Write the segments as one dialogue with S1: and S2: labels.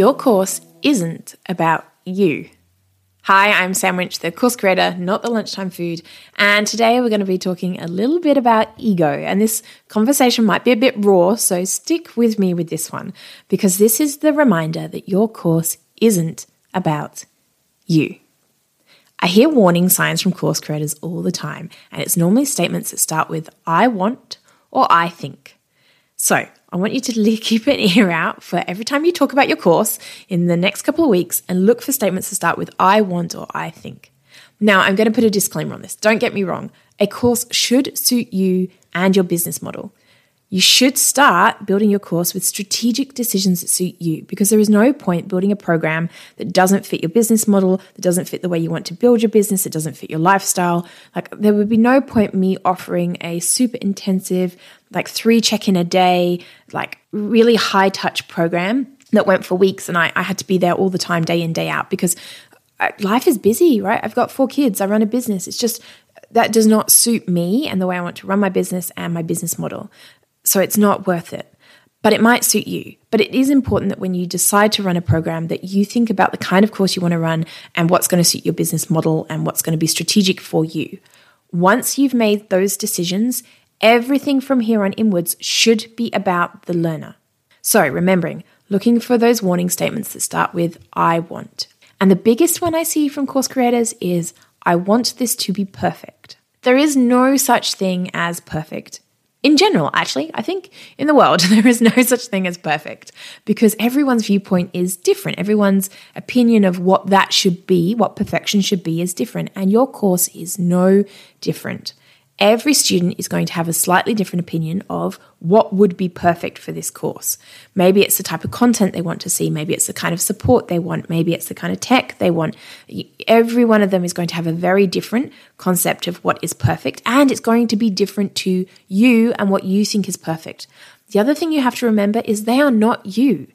S1: Your course isn't about you. Hi, I'm Sam Winch, the course creator, not the lunchtime food, and today we're going to be talking a little bit about ego. And this conversation might be a bit raw, so stick with me with this one because this is the reminder that your course isn't about you. I hear warning signs from course creators all the time, and it's normally statements that start with I want or I think. So I want you to keep an ear out for every time you talk about your course in the next couple of weeks and look for statements to start with I want or I think. Now, I'm going to put a disclaimer on this. Don't get me wrong. A course should suit you and your business model. You should start building your course with strategic decisions that suit you because there is no point building a program that doesn't fit your business model, that doesn't fit the way you want to build your business, that doesn't fit your lifestyle. Like, there would be no point me offering a super intensive, like three check in a day, like really high touch program that went for weeks. And I, I had to be there all the time, day in, day out, because uh, life is busy, right? I've got four kids, I run a business. It's just, that does not suit me and the way I want to run my business and my business model. So it's not worth it. But it might suit you. But it is important that when you decide to run a program that you think about the kind of course you want to run and what's going to suit your business model and what's going to be strategic for you. Once you've made those decisions, everything from here on inwards should be about the learner. So, remembering, looking for those warning statements that start with I want. And the biggest one I see from course creators is I want this to be perfect. There is no such thing as perfect in general, actually, I think in the world, there is no such thing as perfect because everyone's viewpoint is different. Everyone's opinion of what that should be, what perfection should be, is different. And your course is no different every student is going to have a slightly different opinion of what would be perfect for this course. Maybe it's the type of content they want to see, maybe it's the kind of support they want, maybe it's the kind of tech they want. Every one of them is going to have a very different concept of what is perfect, and it's going to be different to you and what you think is perfect. The other thing you have to remember is they are not you.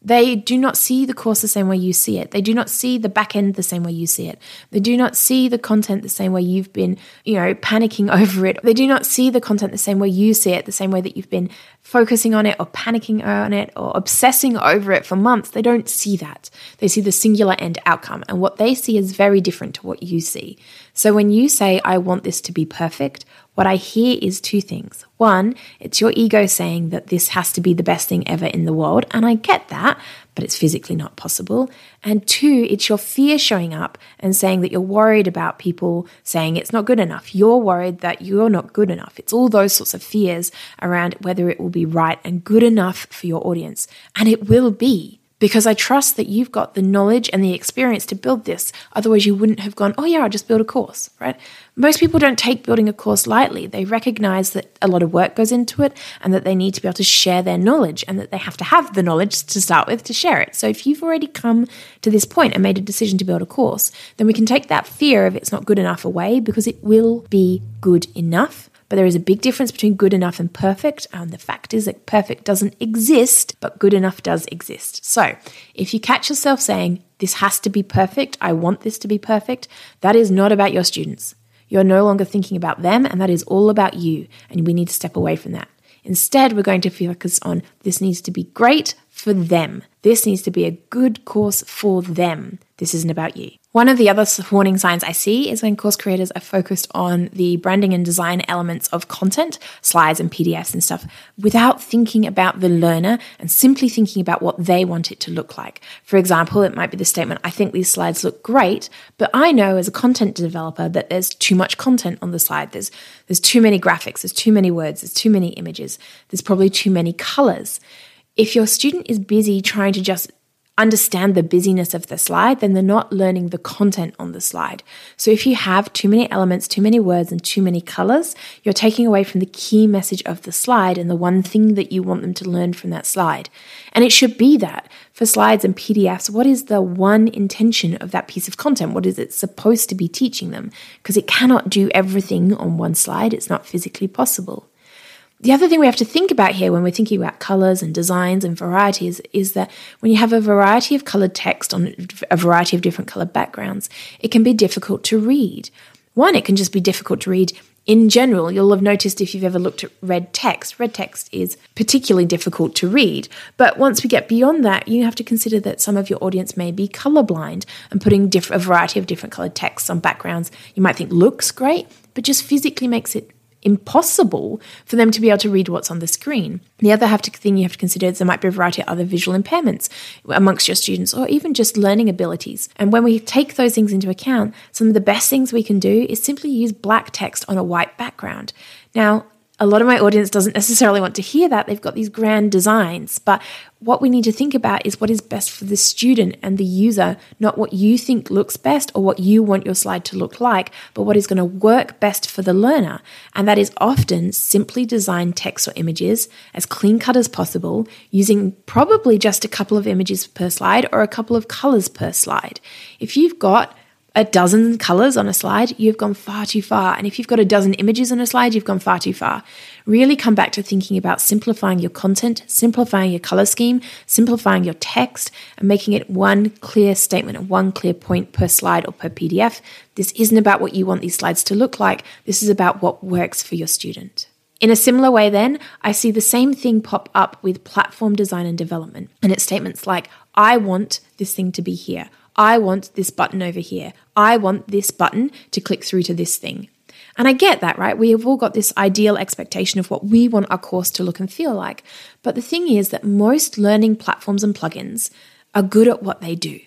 S1: They do not see the course the same way you see it. They do not see the back end the same way you see it. They do not see the content the same way you've been, you know, panicking over it. They do not see the content the same way you see it, the same way that you've been focusing on it or panicking on it or obsessing over it for months. They don't see that. They see the singular end outcome. And what they see is very different to what you see. So when you say, I want this to be perfect, what I hear is two things. One, it's your ego saying that this has to be the best thing ever in the world, and I get that, but it's physically not possible. And two, it's your fear showing up and saying that you're worried about people saying it's not good enough. You're worried that you're not good enough. It's all those sorts of fears around whether it will be right and good enough for your audience. And it will be because I trust that you've got the knowledge and the experience to build this. Otherwise, you wouldn't have gone, oh, yeah, I'll just build a course, right? Most people don't take building a course lightly. They recognize that a lot of work goes into it and that they need to be able to share their knowledge and that they have to have the knowledge to start with to share it. So, if you've already come to this point and made a decision to build a course, then we can take that fear of it's not good enough away because it will be good enough but there is a big difference between good enough and perfect. And the fact is that perfect doesn't exist, but good enough does exist. So if you catch yourself saying, this has to be perfect, I want this to be perfect, that is not about your students. You're no longer thinking about them, and that is all about you. And we need to step away from that. Instead, we're going to focus on this needs to be great for them. This needs to be a good course for them. This isn't about you. One of the other warning signs I see is when course creators are focused on the branding and design elements of content, slides and PDFs and stuff, without thinking about the learner and simply thinking about what they want it to look like. For example, it might be the statement, I think these slides look great, but I know as a content developer that there's too much content on the slide. There's, there's too many graphics, there's too many words, there's too many images, there's probably too many colors if your student is busy trying to just understand the busyness of the slide, then they're not learning the content on the slide. So if you have too many elements, too many words, and too many colors, you're taking away from the key message of the slide and the one thing that you want them to learn from that slide. And it should be that for slides and PDFs, what is the one intention of that piece of content? What is it supposed to be teaching them? Because it cannot do everything on one slide, it's not physically possible. The other thing we have to think about here when we're thinking about colors and designs and varieties is that when you have a variety of colored text on a variety of different colored backgrounds, it can be difficult to read. One, it can just be difficult to read in general. You'll have noticed if you've ever looked at red text, red text is particularly difficult to read. But once we get beyond that, you have to consider that some of your audience may be colorblind and putting diff- a variety of different colored texts on backgrounds you might think looks great, but just physically makes it impossible for them to be able to read what's on the screen. The other have to, thing you have to consider is there might be a variety of other visual impairments amongst your students or even just learning abilities. And when we take those things into account, some of the best things we can do is simply use black text on a white background. Now, a lot of my audience doesn't necessarily want to hear that. They've got these grand designs. But what we need to think about is what is best for the student and the user, not what you think looks best or what you want your slide to look like, but what is going to work best for the learner. And that is often simply design text or images as clean cut as possible, using probably just a couple of images per slide or a couple of colors per slide. If you've got a dozen colors on a slide, you've gone far too far. And if you've got a dozen images on a slide, you've gone far too far. Really come back to thinking about simplifying your content, simplifying your color scheme, simplifying your text, and making it one clear statement and one clear point per slide or per PDF. This isn't about what you want these slides to look like. This is about what works for your student. In a similar way, then, I see the same thing pop up with platform design and development. And it's statements like, I want this thing to be here. I want this button over here. I want this button to click through to this thing. And I get that, right? We have all got this ideal expectation of what we want our course to look and feel like. But the thing is that most learning platforms and plugins are good at what they do.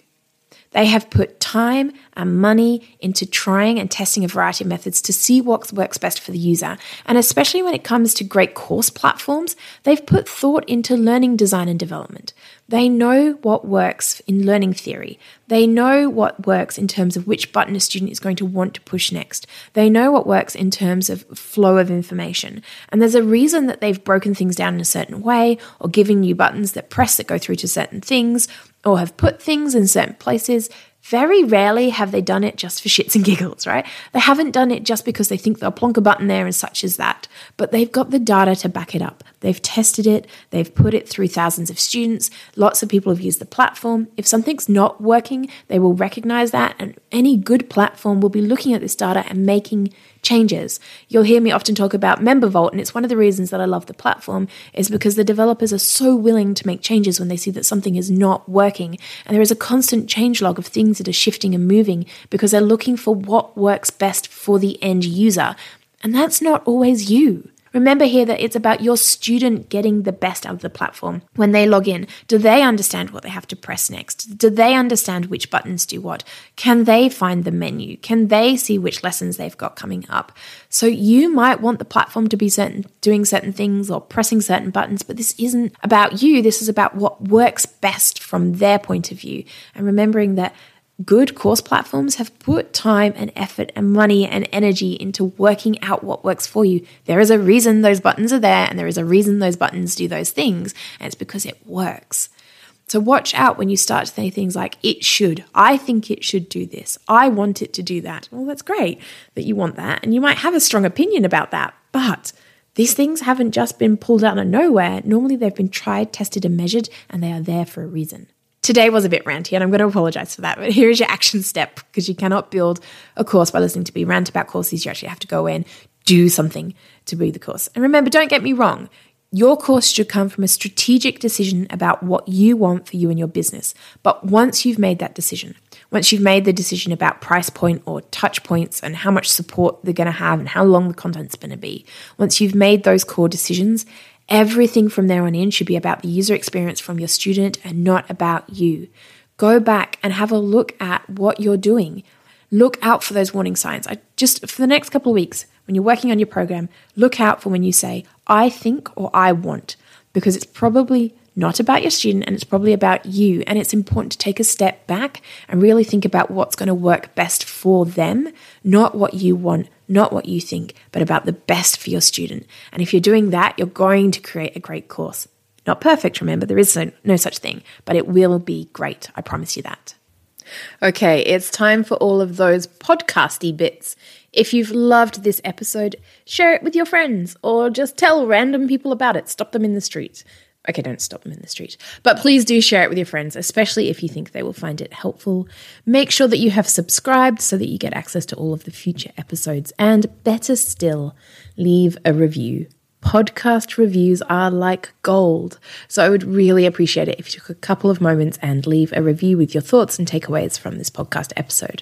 S1: They have put time and money into trying and testing a variety of methods to see what works best for the user. And especially when it comes to great course platforms, they've put thought into learning design and development. They know what works in learning theory. They know what works in terms of which button a student is going to want to push next. They know what works in terms of flow of information. And there's a reason that they've broken things down in a certain way, or given you buttons that press that go through to certain things, or have put things in certain places very rarely have they done it just for shits and giggles, right? They haven't done it just because they think they'll plonk a button there and such as that, but they've got the data to back it up. They've tested it, they've put it through thousands of students, lots of people have used the platform. If something's not working, they will recognize that, and any good platform will be looking at this data and making changes. You'll hear me often talk about MemberVault, and it's one of the reasons that I love the platform is because the developers are so willing to make changes when they see that something is not working. And there is a constant change log of things that are shifting and moving because they're looking for what works best for the end user. And that's not always you. Remember here that it's about your student getting the best out of the platform. When they log in, do they understand what they have to press next? Do they understand which buttons do what? Can they find the menu? Can they see which lessons they've got coming up? So you might want the platform to be certain doing certain things or pressing certain buttons, but this isn't about you. This is about what works best from their point of view. And remembering that good course platforms have put time and effort and money and energy into working out what works for you. There is a reason those buttons are there, and there is a reason those buttons do those things, and it's because it works. So watch out when you start to say things like, it should, I think it should do this, I want it to do that. Well, that's great that you want that, and you might have a strong opinion about that, but these things haven't just been pulled out of nowhere. Normally, they've been tried, tested, and measured, and they are there for a reason. Today was a bit ranty, and I'm going to apologize for that. But here is your action step because you cannot build a course by listening to me rant about courses. You actually have to go in, do something to build the course. And remember, don't get me wrong. Your course should come from a strategic decision about what you want for you and your business. But once you've made that decision, once you've made the decision about price point or touch points and how much support they're going to have and how long the content's going to be, once you've made those core decisions, Everything from there on in should be about the user experience from your student and not about you. Go back and have a look at what you're doing. Look out for those warning signs. I just for the next couple of weeks when you're working on your program, look out for when you say I think or I want because it's probably not about your student, and it's probably about you. And it's important to take a step back and really think about what's going to work best for them, not what you want, not what you think, but about the best for your student. And if you're doing that, you're going to create a great course. Not perfect, remember, there is no, no such thing, but it will be great. I promise you that. Okay, it's time for all of those podcasty bits. If you've loved this episode, share it with your friends or just tell random people about it. Stop them in the street. Okay, don't stop them in the street. But please do share it with your friends, especially if you think they will find it helpful. Make sure that you have subscribed so that you get access to all of the future episodes. And better still, leave a review. Podcast reviews are like gold. So I would really appreciate it if you took a couple of moments and leave a review with your thoughts and takeaways from this podcast episode.